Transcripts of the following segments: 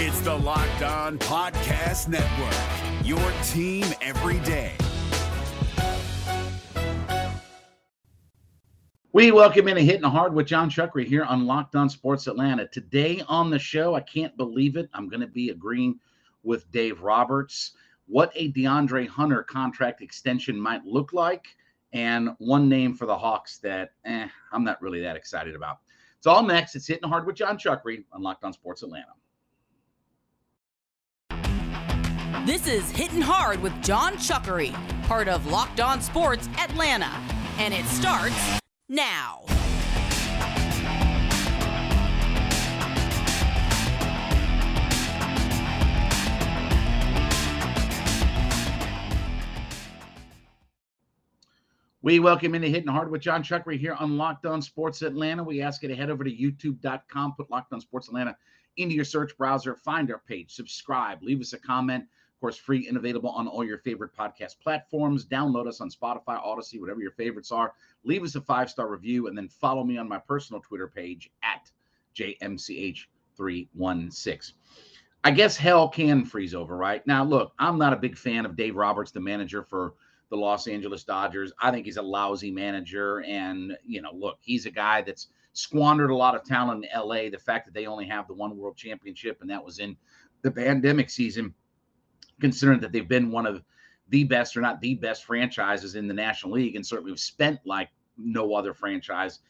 It's the Locked On Podcast Network, your team every day. We welcome in a hitting hard with Jon Chuckery here on Locked On Sports Atlanta. Today on the show, I can't believe it. I'm going to be agreeing with Dave Roberts what a DeAndre Hunter contract extension might look like, and one name for the Hawks that eh, I'm not really that excited about. It's all next. It's hitting hard with Jon Chuckery on Locked On Sports Atlanta. This is Hitting Hard with Jon Chuckery, part of Locked On Sports Atlanta. And it starts now. We welcome into Hitting Hard with Jon Chuckery here on Locked On Sports Atlanta. We ask you to head over to youtube.com, put Locked On Sports Atlanta into your search browser, find our page, subscribe, leave us a comment. Of course, free and available on all your favorite podcast platforms. Download us on Spotify, Audacy, whatever your favorites are. Leave us a five star review and then follow me on my personal Twitter page at JMCH316. I guess hell can freeze over, right? Now, look, I'm not a big fan of Dave Roberts, the manager for the Los Angeles Dodgers. I think he's a lousy manager. And, you know, look, he's a guy that's squandered a lot of talent in LA. The fact that they only have the one world championship and that was in the pandemic season, considering that they've been one of the best or not the best franchises in the National League and certainly have spent like no other franchise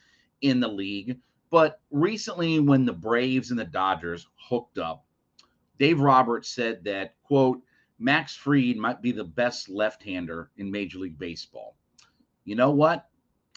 in the league. But recently, when the Braves and the Dodgers hooked up, Dave Roberts said that, quote, Max Fried might be the best left hander in Major League Baseball. You know what?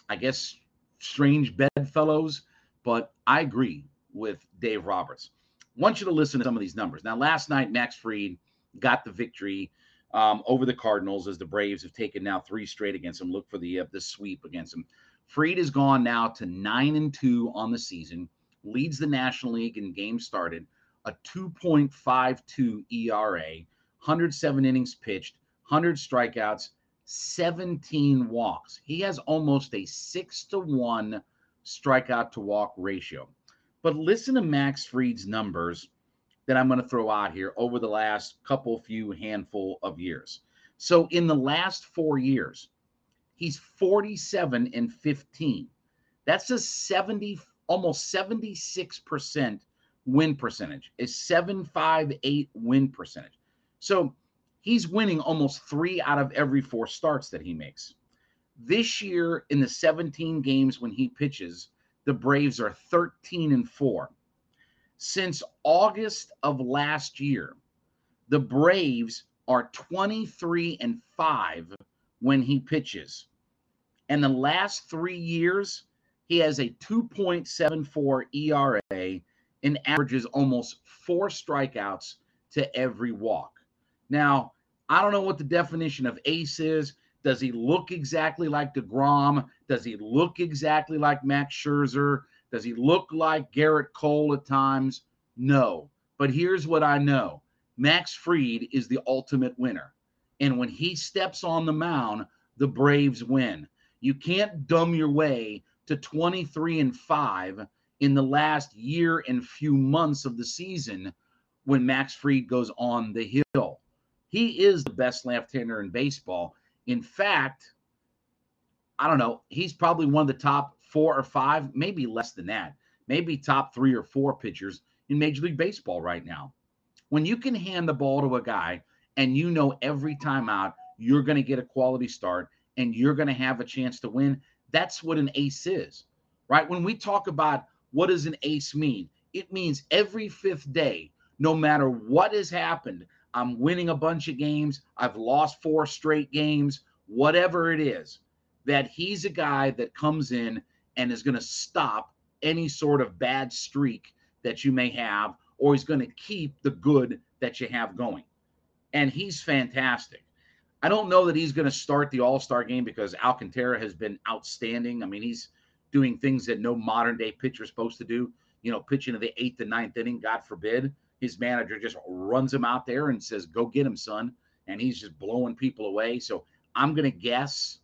I guess strange bedfellows, but I agree with Dave Roberts. I want you to listen to some of these numbers. Now, last night, Max Fried got the victory um, over the Cardinals as the Braves have taken now three straight against them. Look for the uh, the sweep against them. Fried has gone now to nine and two on the season, leads the National League in games started, a 2.52 ERA. 107 innings pitched, 100 strikeouts, 17 walks. He has almost a six to one strikeout to walk ratio. But listen to Max Fried's numbers that I'm going to throw out here over the last couple, few handful of years. So in the last four years, he's 47 and 15. That's a 70, almost 76% win percentage, a 758 win percentage. So he's winning almost three out of every four starts that he makes. This year, in the 17 games when he pitches, the Braves are 13 and 4. Since August of last year, the Braves are 23 and 5 when he pitches. And the last three years, he has a 2.74 ERA and averages almost four strikeouts to every walk. Now, I don't know what the definition of ace is. Does he look exactly like DeGrom? Does he look exactly like Max Scherzer? Does he look like Gerrit Cole at times? No. But here's what I know Max Fried is the ultimate winner. And when he steps on the mound, the Braves win. You can't dumb your way to 23 and 5 in the last year and few months of the season when Max Fried goes on the hill. He is the best left-hander in baseball. In fact, I don't know, he's probably one of the top four or five, maybe less than that, maybe top three or four pitchers in Major League Baseball right now. When you can hand the ball to a guy and you know every time out you're going to get a quality start and you're going to have a chance to win, that's what an ace is, right? When we talk about what does an ace mean, it means every fifth day, no matter what has happened, I'm winning a bunch of games. I've lost four straight games, whatever it is, that he's a guy that comes in and is going to stop any sort of bad streak that you may have, or he's going to keep the good that you have going. And he's fantastic. I don't know that he's going to start the All Star game because Alcantara has been outstanding. I mean, he's doing things that no modern day pitcher is supposed to do, you know, pitching to the eighth and ninth inning, God forbid his manager just runs him out there and says, "Go get him, son," and he's just blowing people away. So I'm going to guess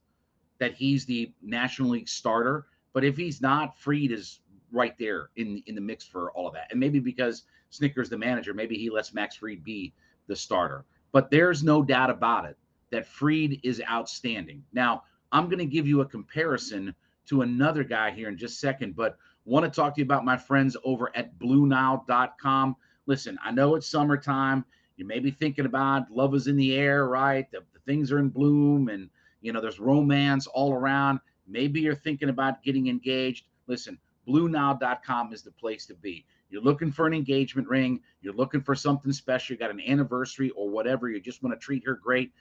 that he's the National League starter. But if he's not, Fried is right there in in the mix for all of that. And maybe because Snitker's the manager, maybe he lets Max Fried be the starter. But there's no doubt about it that Fried is outstanding. Now, I'm going to give you a comparison to another guy here in just a second, but want to talk to you about my friends over at BlueNile.com. Listen, I know it's summertime. You may be thinking about love is in the air, right? The, the things are in bloom and, you know, there's romance all around. Maybe you're thinking about getting engaged. Listen, BlueNile.com is the place to be. You're looking for an engagement ring, you're looking for something special, you got an anniversary or whatever, you just want to treat her great.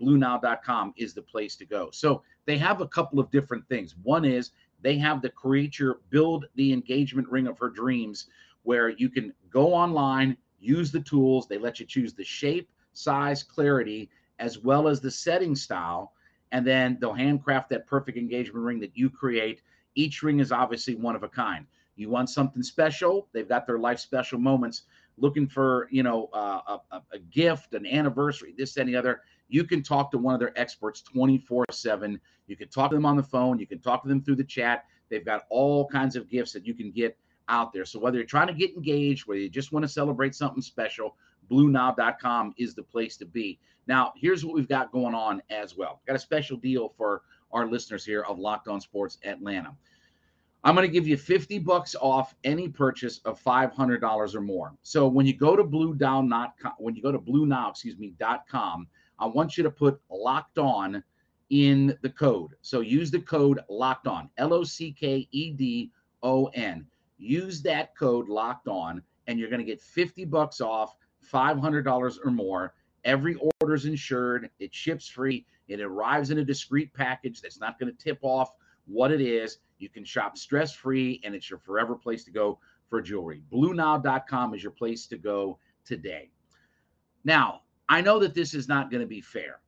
BlueNile.com is the place to go. So they have a couple of different things. One is they have the creature build the engagement ring of her dreams, where you can go online, use the tools. They let you choose the shape, size, clarity, as well as the setting style. And then they'll handcraft that perfect engagement ring that you create. Each ring is obviously one of a kind. You want something special? They've got their life special moments. Looking for, you know, uh, a, a gift, an anniversary, this, any other you can talk to one of their experts 24 7. You can talk to them on the phone. You can talk to them through the chat. They've got all kinds of gifts that you can get out there. So whether you're trying to get engaged, whether you just want to celebrate something special, BlueNile.com is the place to be. Now, here's what we've got going on as well. Got a special deal for our listeners here of Locked On Sports Atlanta. I'm going to give you 50 bucks off any purchase of $500 or more. So when you go to blue down not when you go to blue now, excuse me, dot com, I want you to put locked on in the code. So use the code locked on, L O C K E D O N. Use that code locked on, and you're going to get 50 bucks off, $500 or more. Every order is insured, it ships free, it arrives in a discreet package that's not going to tip off what it is. You can shop stress free, and it's your forever place to go for jewelry. BlueNile.com is your place to go today. Now, I know that this is not going to be fair.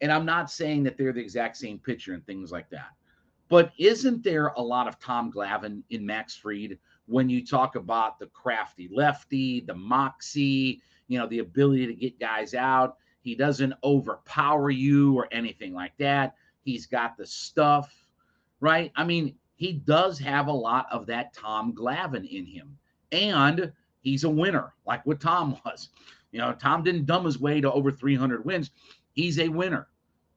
And I'm not saying that they're the exact same pitcher and things like that. But isn't there a lot of Tom Glavine in Max Fried when you talk about the crafty lefty, the moxie, you know, the ability to get guys out? He doesn't overpower you or anything like that. He's got the stuff, right? I mean, he does have a lot of that Tom Glavine in him. And he's a winner, like what Tom was. You know, Tom didn't dumb his way to over 300 wins. He's a winner.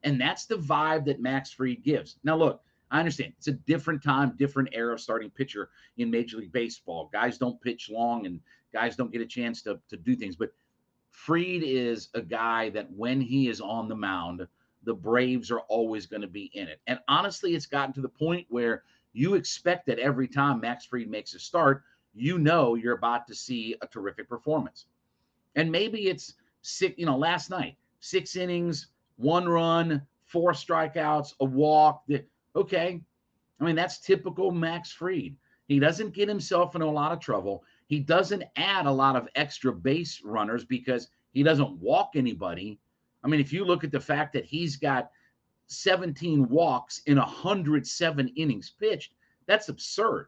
And that's the vibe that Max Fried gives. Now, look, I understand it's a different time, different era of starting pitcher in Major League Baseball. Guys don't pitch long and guys don't get a chance to, to do things. But Fried is a guy that when he is on the mound, the Braves are always going to be in it. And honestly, it's gotten to the point where you expect that every time Max Fried makes a start, you know you're about to see a terrific performance. And maybe it's six, you know, last night, six innings, one run, four strikeouts, a walk. Okay. I mean, that's typical Max Fried. He doesn't get himself into a lot of trouble. He doesn't add a lot of extra base runners because he doesn't walk anybody. I mean, if you look at the fact that he's got 17 walks in 107 innings pitched, that's absurd.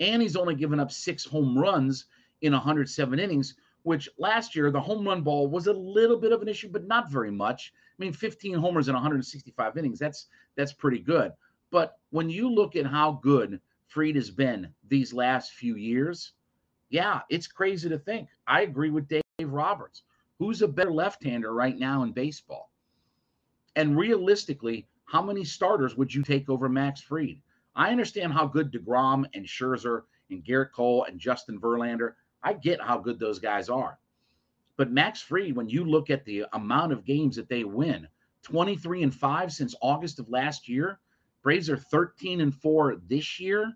And he's only given up six home runs in 107 innings, which last year the home run ball was a little bit of an issue, but not very much. I mean, 15 homers in 165 innings, that's that's pretty good. But when you look at how good Fried has been these last few years, yeah, it's crazy to think. I agree with Dave Roberts. Who's a better left-hander right now in baseball? And realistically, how many starters would you take over Max Fried? I understand how good DeGrom and Scherzer and Gerrit Cole and Justin Verlander I get how good those guys are. But Max Fried, when you look at the amount of games that they win, 23 and 5 since August of last year. Braves are 13 and 4 this year.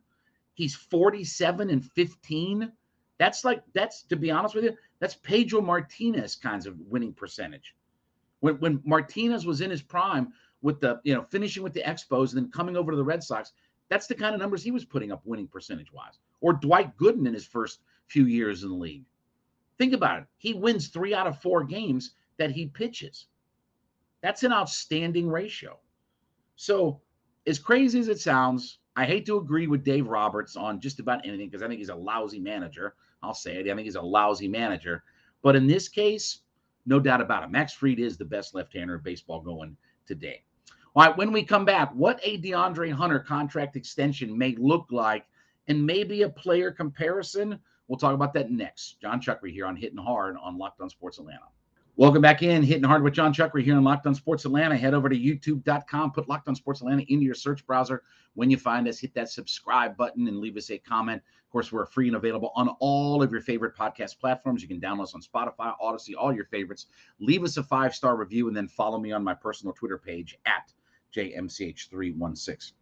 He's 47 and 15. That's like that's to be honest with you, that's Pedro Martinez kinds of winning percentage. When when Martinez was in his prime with the, you know, finishing with the Expos and then coming over to the Red Sox, that's the kind of numbers he was putting up winning percentage wise. Or Dwight Gooden in his first few years in the league. Think about it. He wins three out of four games that he pitches. That's an outstanding ratio. So, as crazy as it sounds, I hate to agree with Dave Roberts on just about anything because I think he's a lousy manager. I'll say it. I think he's a lousy manager. But in this case, no doubt about it. Max Fried is the best left hander of baseball going today. All right, when we come back, what a DeAndre Hunter contract extension may look like and maybe a player comparison. We'll talk about that next. Jon Chuckery here on Hitting Hard on Locked On Sports Atlanta. Welcome back in, Hitting Hard with Jon Chuckery here on Locked On Sports Atlanta. Head over to youtube.com, put Locked On Sports Atlanta into your search browser. When you find us, hit that subscribe button and leave us a comment. Of course, we're free and available on all of your favorite podcast platforms. You can download us on Spotify, Audacy, all your favorites. Leave us a five star review and then follow me on my personal Twitter page at JMCH316.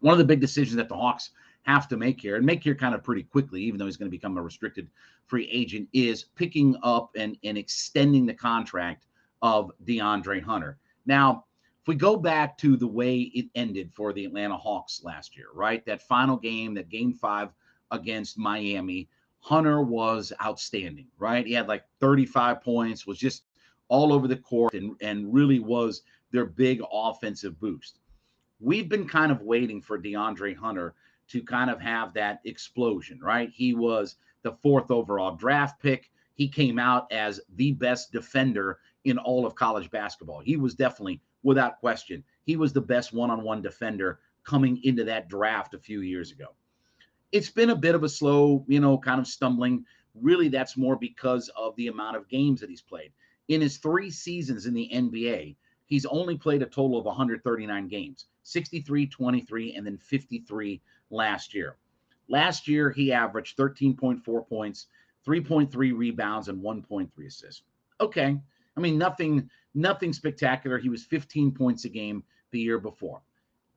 One of the big decisions that the Hawks have to make here and make here kind of pretty quickly, even though he's going to become a restricted free agent, is picking up and, and extending the contract of DeAndre Hunter. Now, if we go back to the way it ended for the Atlanta Hawks last year, right? That final game, that game five against Miami, Hunter was outstanding, right? He had like 35 points, was just all over the court and, and really was their big offensive boost. We've been kind of waiting for DeAndre Hunter to kind of have that explosion, right? He was the fourth overall draft pick. He came out as the best defender in all of college basketball. He was definitely, without question, he was the best one on one defender coming into that draft a few years ago. It's been a bit of a slow, you know, kind of stumbling. Really, that's more because of the amount of games that he's played. In his three seasons in the NBA, he's only played a total of 139 games 63, 23, and then 53 last year. Last year, he averaged 13.4 points, 3.3 rebounds, and 1.3 assists. Okay. I mean, nothing, nothing spectacular. He was 15 points a game the year before.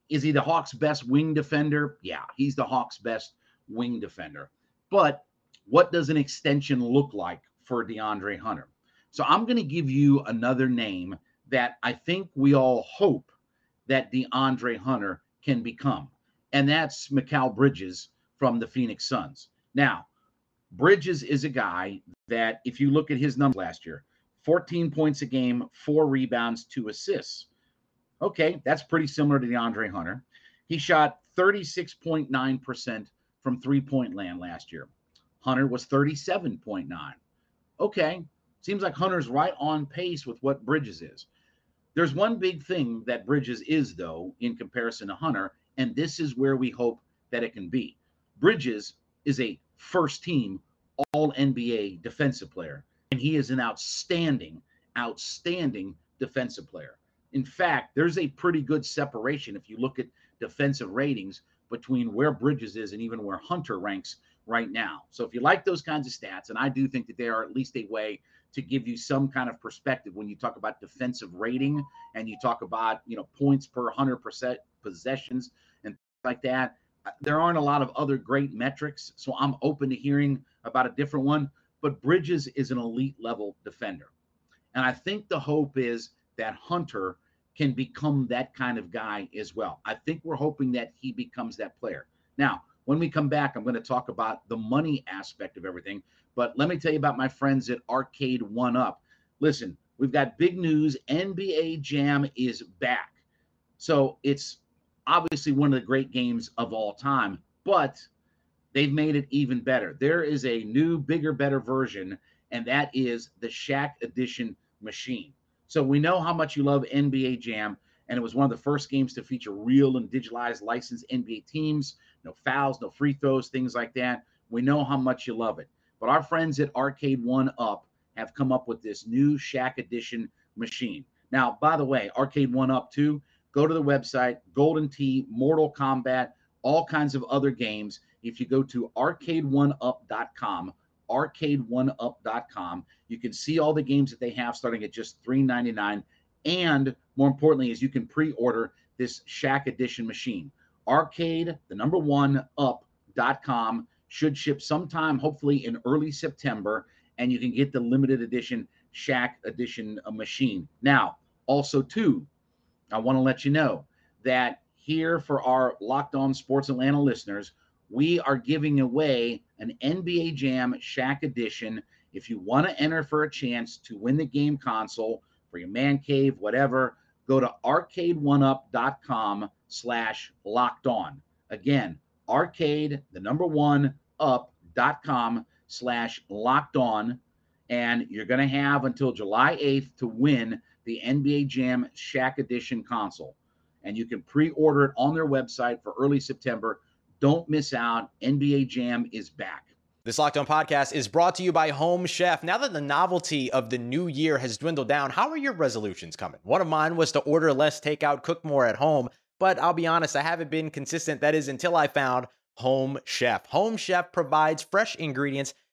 Is he the Hawks' best wing defender? Yeah, he's the Hawks' best wing defender. But what does an extension look like for DeAndre Hunter? So I'm going to give you another name that I think we all hope that DeAndre Hunter can become and that's Mikal Bridges from the Phoenix Suns. Now, Bridges is a guy that, if you look at his numbers last year, 14 points a game, four rebounds, two assists. Okay, that's pretty similar to DeAndre Hunter. He shot 36.9% from three point land last year. Hunter was 37.9. Okay, seems like Hunter's right on pace with what Bridges is. There's one big thing that Bridges is, though, in comparison to Hunter, and this is where we hope that it can be. Bridges is a first team all NBA defensive player, and he is an outstanding, outstanding defensive player. In fact, there's a pretty good separation if you look at defensive ratings between where Bridges is and even where Hunter ranks right now. So if you like those kinds of stats, and I do think that they are at least a way to give you some kind of perspective when you talk about defensive rating and you talk about, you know, points per 100% possessions like that. Uh, there aren't a lot of other great metrics, so I'm open to hearing about a different one. But Bridges is an elite level defender. And I think the hope is that Hunter can become that kind of guy as well. I think we're hoping that he becomes that player. Now, when we come back, I'm going to talk about the money aspect of everything. But let me tell you about my friends at Arcade One Up. Listen, we've got big news. NBA Jam is back. So it's obviously one of the great games of all time, but they've made it even better. There is a new, bigger, better version, and that is the Shaq Edition machine. So we know how much you love NBA Jam, and it was one of the first games to feature real and digitalized licensed NBA teams, no fouls, no free throws, things like that. We know how much you love it. But our friends at Arcade One Up have come up with this new Shaq Edition machine. Now, by the way, Arcade One Up too Go to the website, Golden Tee, Mortal Kombat, all kinds of other games. If you go to arcade1up.com, arcade1up.com, you can see all the games that they have starting at just $3.99. And more importantly, is you can pre-order this Shaq Edition machine. Arcade, the number one up.com should ship sometime, hopefully in early September, and you can get the limited edition Shaq Edition machine. Now, also too, I want to let you know that here for our Locked On Sports Atlanta listeners, we are giving away an NBA Jam Shaq Edition. If you want to enter for a chance to win the game console for your man cave, whatever, go to arcade1up.com slash locked on. Again, arcade, the number one, up.com slash locked on. And you're going to have until July 8th to win the NBA Jam Shaq Edition console. And you can pre order it on their website for early September. Don't miss out. NBA Jam is back. This Locked On podcast is brought to you by Home Chef. Now that the novelty of the new year has dwindled down, how are your resolutions coming? One of mine was to order less takeout, cook more at home, but I'll be honest, I haven't been consistent. That is until I found Home Chef. Home Chef provides fresh ingredients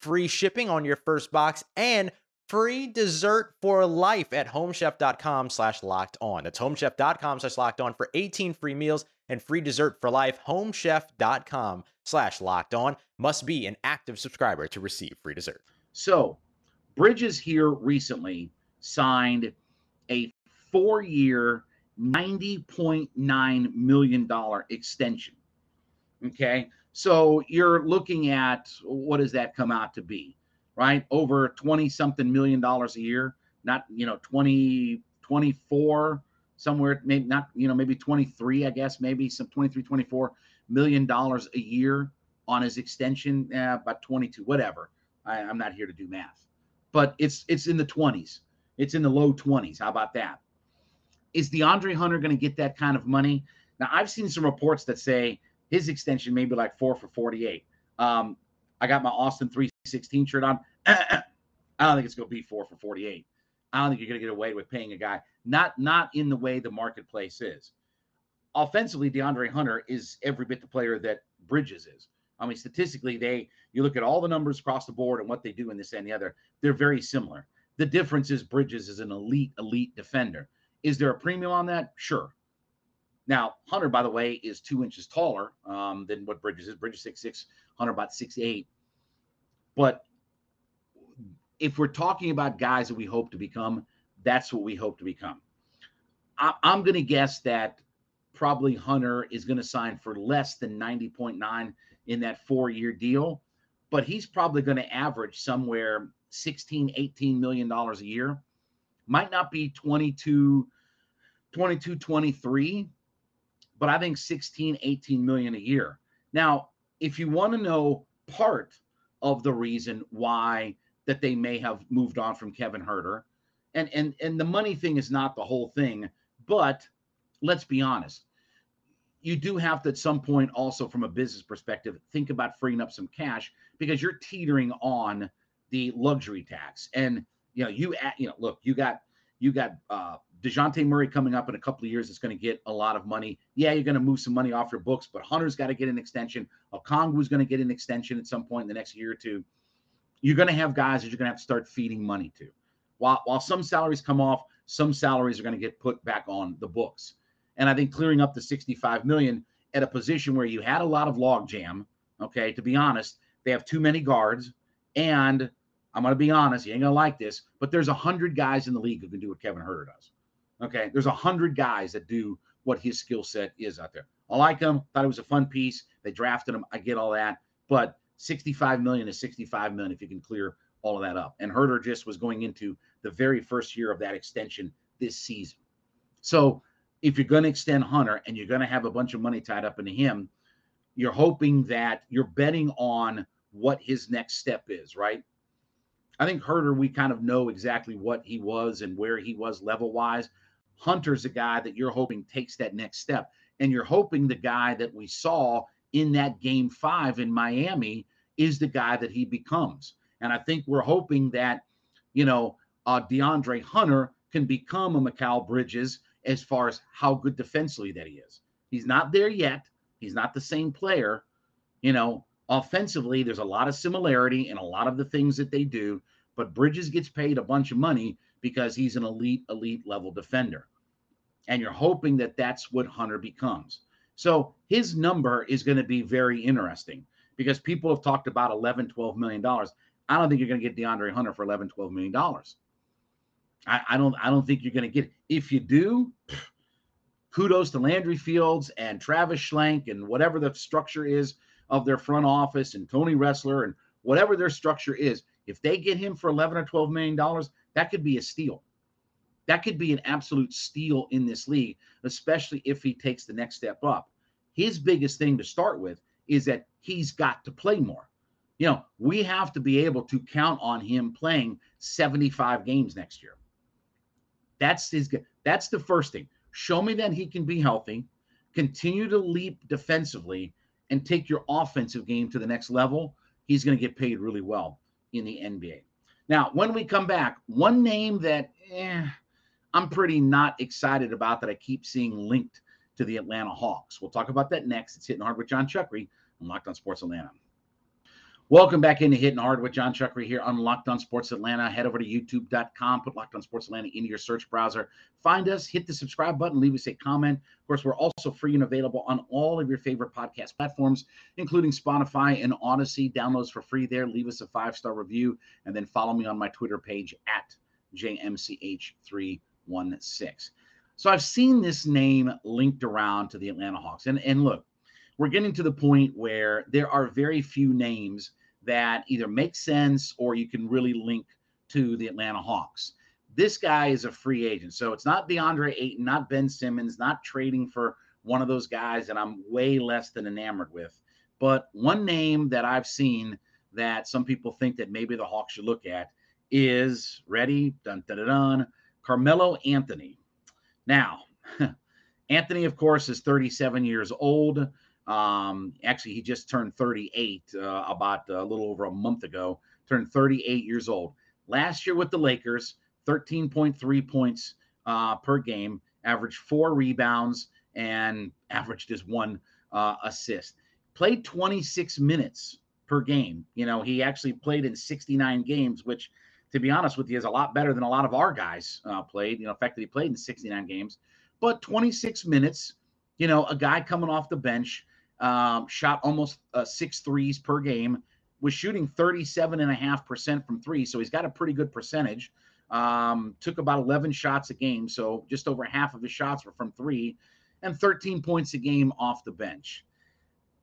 free shipping on your first box and free dessert for life at homechef.com slash locked on. That's homechef.com slash locked on for 18 free meals and free dessert for life. Homechef.com slash locked on must be an active subscriber to receive free dessert. So, Bridges here recently signed a four year, $90.9 million extension. Okay. So you're looking at what does that come out to be? right? Over 20 something million dollars a year, not, you know, 20, 24, somewhere, maybe not, you know, maybe 23, I guess, maybe some 23, 24 million dollars a year on his extension, eh, about 22, whatever. I, I'm not here to do math, but it's, it's in the 20s. It's in the low 20s. How about that? Is DeAndre Hunter going to get that kind of money? Now, I've seen some reports that say his extension maybe like four for 48. Um, I got my Austin 316 shirt on. I don't think it's going to be four for 48. I don't think you're going to get away with paying a guy not not in the way the marketplace is. Offensively, DeAndre Hunter is every bit the player that Bridges is. I mean, statistically, they you look at all the numbers across the board and what they do in this and the other, they're very similar. The difference is Bridges is an elite, elite defender. Is there a premium on that? Sure. Now, Hunter, by the way, is two inches taller um, than what Bridges is. Bridges six six, Hunter about six eight. But if we're talking about guys that we hope to become, that's what we hope to become. I, am going to guess that probably Hunter is going to sign for less than 90.9 in that four year deal, but he's probably going to average somewhere 16, 18 million dollars a year. Might not be 22, 22, 23, but I think 16, 18 million a year. Now, if you want to know part of the reason why that they may have moved on from Kevin Huerter. And and and the money thing is not the whole thing, but let's be honest. You do have to at some point also from a business perspective think about freeing up some cash because you're teetering on the luxury tax. And you know, you at you know, look, you got you got uh DeJounte Murray coming up in a couple of years is going to get a lot of money. Yeah, you're going to move some money off your books, but Hunter's got to get an extension. Okongwu's going to get an extension at some point in the next year or two you're going to have guys that you're going to have to start feeding money to. While while some salaries come off, some salaries are going to get put back on the books. And I think clearing up the 65 million at a position where you had a lot of logjam, okay, to be honest, they have too many guards. And I'm going to be honest, you ain't going to like this, but there's a hundred guys in the league who can do what Kevin Huerter does. Okay, there's a hundred guys that do what his skill set is out there. I like him. Thought it was a fun piece. They drafted him. I get all that, but 65 million is 65 million if you can clear all of that up. And Huerter just was going into the very first year of that extension this season. So if you're going to extend Hunter and you're going to have a bunch of money tied up into him, you're hoping that you're betting on what his next step is, right? I think Huerter, we kind of know exactly what he was and where he was level wise. Hunter's a guy that you're hoping takes that next step. And you're hoping the guy that we saw in that game five in Miami is the guy that he becomes. And I think we're hoping that, you know, uh, DeAndre Hunter can become a Mikal Bridges as far as how good defensively that he is. He's not there yet. He's not the same player. You know, offensively, there's a lot of similarity in a lot of the things that they do, but Bridges gets paid a bunch of money because he's an elite, elite level defender. And you're hoping that that's what Hunter becomes. So his number is going to be very interesting because people have talked about 11, 12 million dollars. I don't think you're going to get DeAndre Hunter for 11, 12 million dollars. I, I, don't I don't think you're going to get it. If you do, kudos to Landry Fields and Travis Schlenk and whatever the structure is of their front office and Tony Ressler and whatever their structure is, if they get him for 11 or 12 million dollars, that could be a steal. That could be an absolute steal in this league, especially if he takes the next step up. His biggest thing to start with is that he's got to play more. You know, we have to be able to count on him playing 75 games next year. That's his that's the first thing. Show me that he can be healthy, continue to leap defensively and take your offensive game to the next level. He's going to get paid really well in the NBA. Now, when we come back, one name that eh, I'm pretty not excited about that I keep seeing linked to the Atlanta Hawks. We'll talk about that next. It's hitting hard with Jon Chuckery on Locked On Sports Atlanta. Welcome back into Hitting Hard with Jon Chuckery here on Locked On Sports Atlanta. Head over to youtube.com, put Locked On Sports Atlanta into your search browser. Find us, hit the subscribe button, leave us a comment. Of course, we're also free and available on all of your favorite podcast platforms, including Spotify and Audacy. Downloads for free there. Leave us a five star review, and then follow me on my Twitter page at JMCH316. So I've seen this name linked around to the Atlanta Hawks. And, and look, we're getting to the point where there are very few names that either makes sense or you can really link to the Atlanta Hawks. This guy is a free agent. So it's not DeAndre Ayton, not Ben Simmons, not trading for one of those guys that I'm way less than enamored with. But one name that I've seen that some people think that maybe the Hawks should look at is ready, dun dun dun, dun Carmelo Anthony. Now, Anthony, of course, is 37 years old. Um, actually, he just turned 38 uh, about a little over a month ago, turned 38 years old. Last year with the Lakers, 13.3 points uh, per game, averaged four rebounds, and averaged his one uh, assist. Played 26 minutes per game. You know, he actually played in 69 games, which, to be honest with you, is a lot better than a lot of our guys uh, played. You know, the fact that he played in 69 games, but 26 minutes. You know, a guy coming off the bench um, shot almost uh, six threes per game, was shooting 37.5% from three. So he's got a pretty good percentage. Um, took about 11 shots a game. So just over half of his shots were from three and 13 points a game off the bench.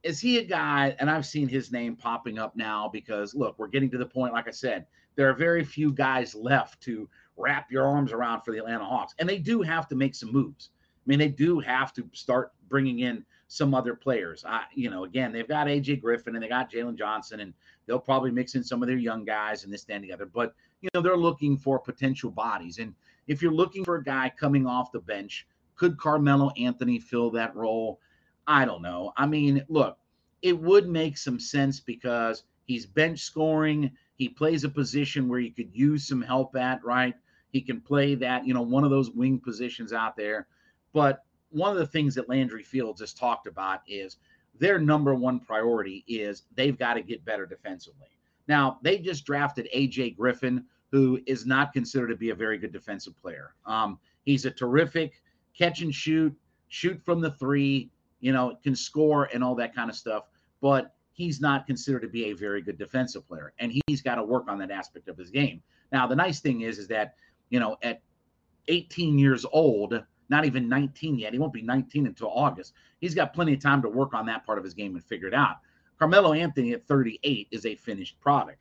Is he a guy? And I've seen his name popping up now because look, we're getting to the point, like I said, there are very few guys left to wrap your arms around for the Atlanta Hawks. And they do have to make some moves. I mean, they do have to start bringing in some other players. I, you know, again, they've got AJ Griffin and they got Jalen Johnson, and they'll probably mix in some of their young guys and this, that, and the other. But you know, they're looking for potential bodies. And if you're looking for a guy coming off the bench, could Carmelo Anthony fill that role? I don't know. I mean, look, it would make some sense because he's bench scoring. He plays a position where you could use some help at, right? He can play that, you know, one of those wing positions out there. But one of the things that Landry Fields has talked about is their number one priority is they've got to get better defensively. Now, they just drafted AJ Griffin, who is not considered to be a very good defensive player. Um, he's a terrific catch and shoot, shoot from the three, you know, can score and all that kind of stuff, but he's not considered to be a very good defensive player. And he's got to work on that aspect of his game. Now, the nice thing is, is that, you know, at 18 years old, not even 19 yet. He won't be 19 until August. He's got plenty of time to work on that part of his game and figure it out. Carmelo Anthony at 38 is a finished product.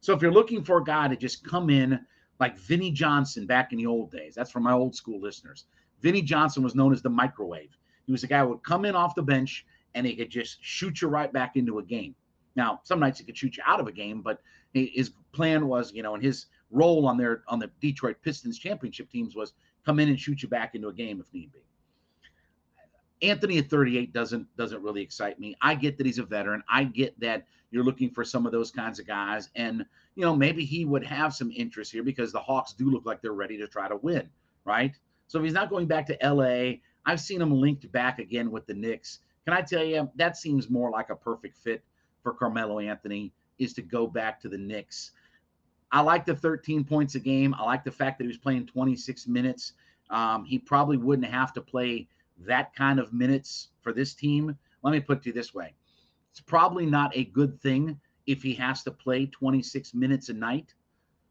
So if you're looking for a guy to just come in like Vinnie Johnson back in the old days, that's for my old school listeners. Vinnie Johnson was known as the microwave. He was a guy who would come in off the bench and he could just shoot you right back into a game. Now, some nights he could shoot you out of a game, but his plan was, you know, and his role on their on the Detroit Pistons championship teams was come in and shoot you back into a game if need be. Anthony at 38 doesn't doesn't really excite me. I get that he's a veteran. I get that you're looking for some of those kinds of guys, and you know maybe he would have some interest here because the Hawks do look like they're ready to try to win, right? So if he's not going back to LA, I've seen him linked back again with the Knicks. Can I tell you that seems more like a perfect fit for Carmelo Anthony is to go back to the Knicks. I like the 13 points a game. I like the fact that he was playing 26 minutes. Um, he probably wouldn't have to play that kind of minutes for this team. Let me put it to you this way it's probably not a good thing if he has to play 26 minutes a night.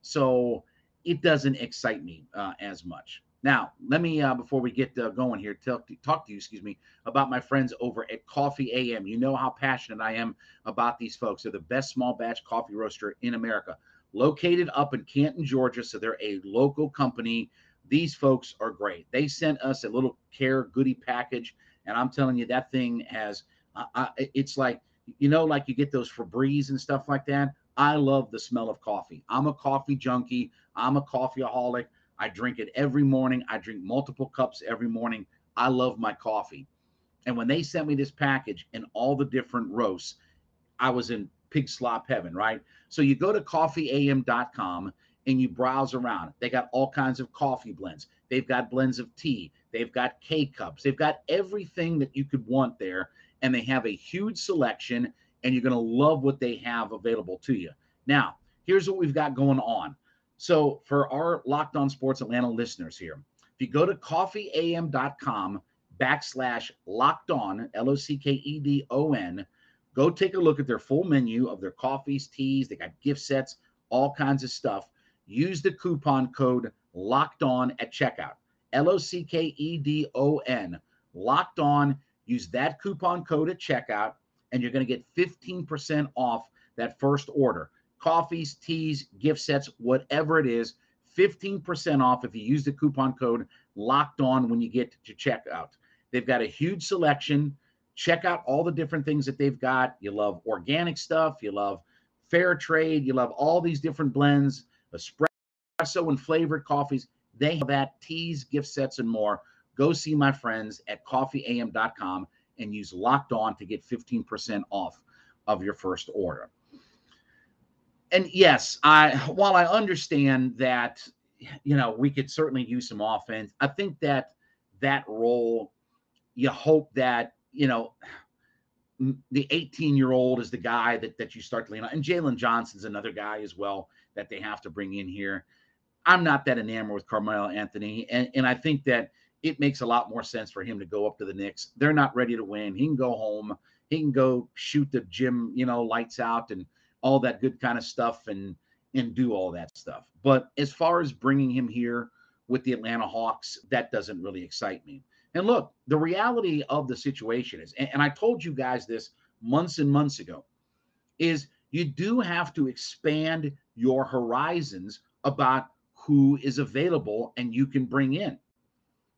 So it doesn't excite me uh, as much. Now, let me uh, before we get uh, going here, talk to, talk to you, excuse me, about my friends over at Coffee AM. You know how passionate I am about these folks. They're the best small batch coffee roaster in America, located up in Canton, Georgia. So they're a local company. These folks are great. They sent us a little care goodie package, and I'm telling you, that thing has. Uh, it's like you know, like you get those Febreze and stuff like that. I love the smell of coffee. I'm a coffee junkie. I'm a coffeeaholic. I drink it every morning. I drink multiple cups every morning. I love my coffee. And when they sent me this package and all the different roasts, I was in pig slop heaven, right? So you go to coffeeam.com and you browse around. They got all kinds of coffee blends. They've got blends of tea. They've got K cups. They've got everything that you could want there. And they have a huge selection, and you're going to love what they have available to you. Now, here's what we've got going on. So, for our Locked On Sports Atlanta listeners here, if you go to coffeeam.com backslash locked on, L O C K E D O N, go take a look at their full menu of their coffees, teas. They got gift sets, all kinds of stuff. Use the coupon code locked on at checkout. L O C K E D O N, locked on. Use that coupon code at checkout, and you're going to get 15% off that first order coffees, teas, gift sets, whatever it is, 15% off if you use the coupon code locked on when you get to checkout. They've got a huge selection. Check out all the different things that they've got. You love organic stuff, you love fair trade, you love all these different blends, espresso and flavored coffees. They have that, teas, gift sets, and more. Go see my friends at coffeeam.com and use locked on to get 15% off of your first order and yes, I while I understand that you know we could certainly use some offense, I think that that role you hope that you know the 18 year old is the guy that that you start to lean on, and Jalen Johnson's another guy as well that they have to bring in here. I'm not that enamored with Carmelo Anthony, and and I think that it makes a lot more sense for him to go up to the Knicks. They're not ready to win. He can go home. He can go shoot the gym, you know, lights out and all that good kind of stuff and and do all that stuff. But as far as bringing him here with the Atlanta Hawks, that doesn't really excite me. And look, the reality of the situation is, and, and I told you guys this months and months ago, is you do have to expand your horizons about who is available and you can bring in.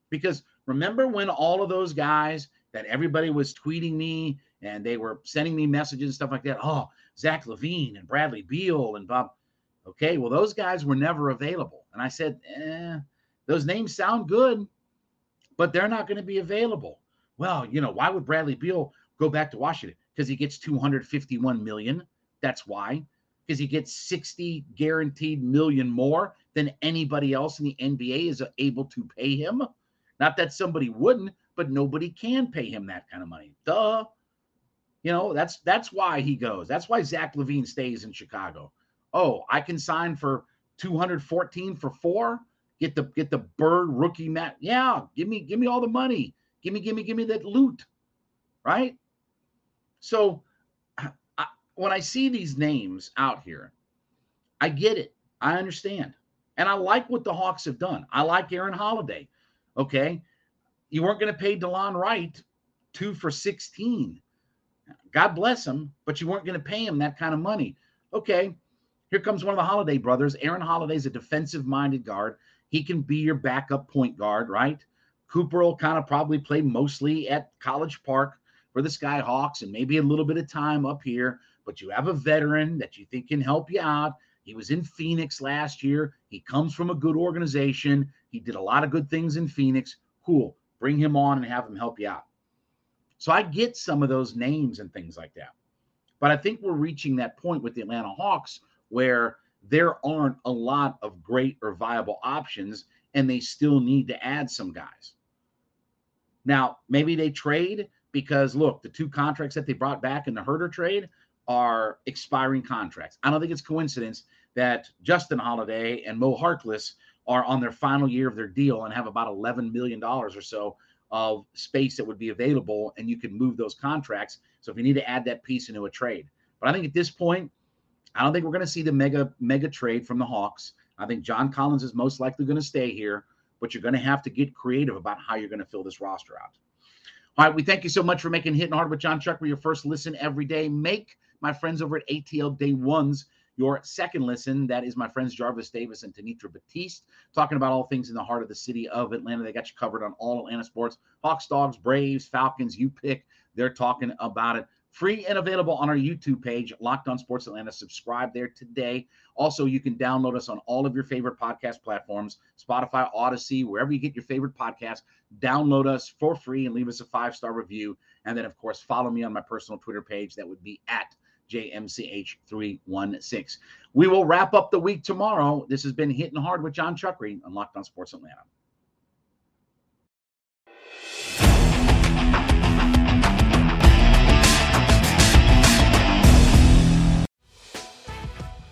Because remember when all of those guys that everybody was tweeting me and they were sending me messages and stuff like that. Oh, Zach LaVine and Bradley Beal and Bob. Okay, well, those guys were never available. And I said, eh, those names sound good, but they're not going to be available. Well, you know, why would Bradley Beal go back to Washington? Because he gets 251 million. That's why. Because he gets 60 guaranteed million more than anybody else in the NBA is able to pay him. Not that somebody wouldn't, but nobody can pay him that kind of money. Duh. You know, that's that's why he goes. That's why Zach LaVine stays in Chicago. Oh, I can sign for 214 for four. Get the get the bird rookie mat. Yeah, give me give me all the money. Give me give me give me that loot. Right? So I, when I see these names out here, I get it. I understand. And I like what the Hawks have done. I like Aaron Holiday. Okay. You weren't going to pay Delon Wright two for 16. God bless him, but you weren't going to pay him that kind of money. Okay, here comes one of the Holiday brothers. Aaron Holiday's a defensive minded guard. He can be your backup point guard, right? Cooper will kind of probably play mostly at College Park for the Skyhawks and maybe a little bit of time up here, but you have a veteran that you think can help you out. He was in Phoenix last year. He comes from a good organization. He did a lot of good things in Phoenix. Cool. Bring him on and have him help you out. So I get some of those names and things like that. But I think we're reaching that point with the Atlanta Hawks where there aren't a lot of great or viable options and they still need to add some guys. Now, maybe they trade because look, the two contracts that they brought back in the Huerter trade are expiring contracts. I don't think it's coincidence that Justin Holiday and Mo Harkless are on their final year of their deal and have about $11 million or so of space that would be available and you could move those contracts. So if you need to add that piece into a trade. But I think at this point, I don't think we're going to see the mega mega trade from the Hawks. I think John Collins is most likely going to stay here. but you're going to have to get creative about how you're going to fill this roster out. All right, we thank you so much for making Hitting Hard with Jon Chuck your first listen every day. Make my friends over at ATL Day Ones your second listen. That is my friends Jarvis Davis and Tanitra Batiste talking about all things in the heart of the city of Atlanta. They got you covered on all Atlanta sports Hawks, Dogs, Braves, Falcons. You pick. They're talking about it. Free and available on our YouTube page, Locked On Sports Atlanta. Subscribe there today. Also, you can download us on all of your favorite podcast platforms Spotify, Audacy, wherever you get your favorite podcast. Download us for free and leave us a five star review. And then, of course, follow me on my personal Twitter page. That would be at JMCH316. We will wrap up the week tomorrow. This has been Hitting Hard with Jon Chuckery on Locked On Sports Atlanta.